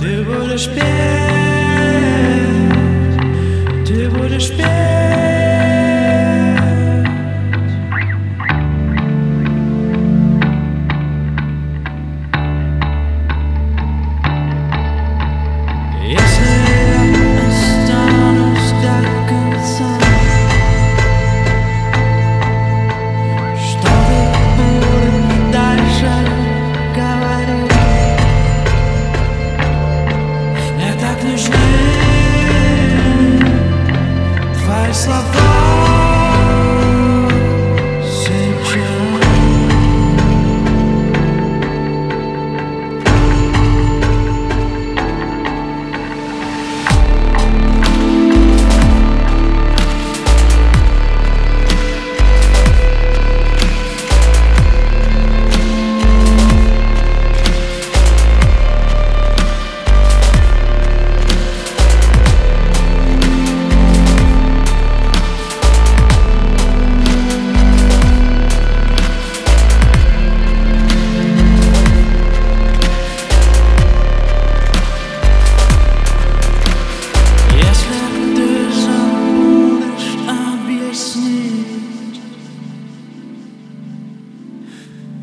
Ты будешь петь, ты будешь петь. love body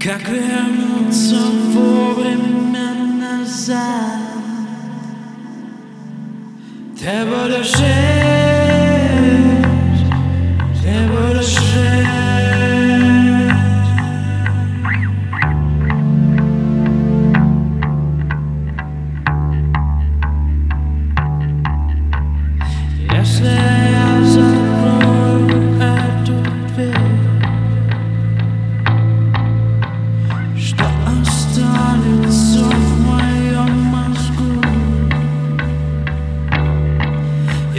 как вернуться вовремя назад, ты будешь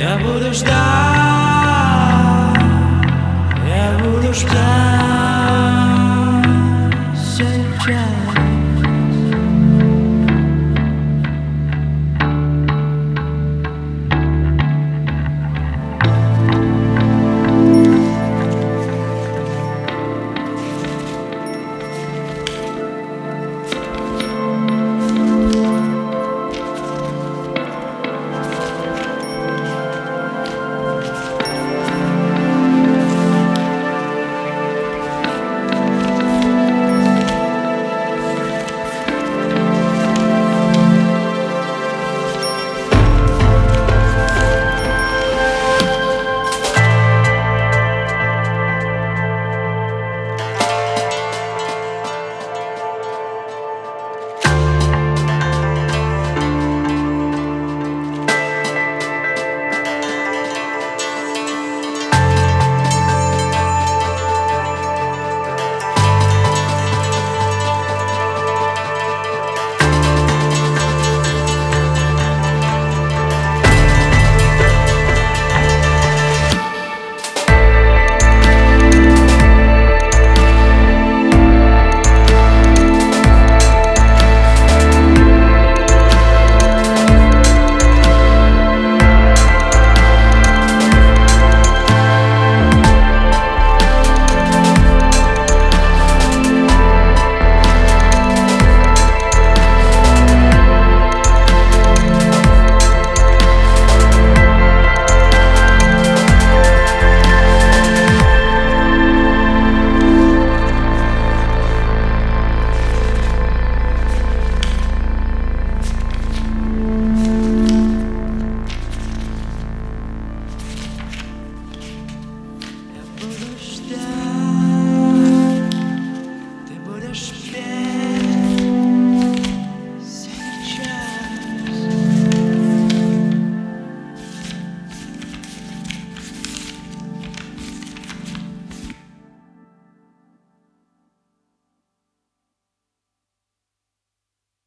Я буду ждать, я буду ждать сейчас.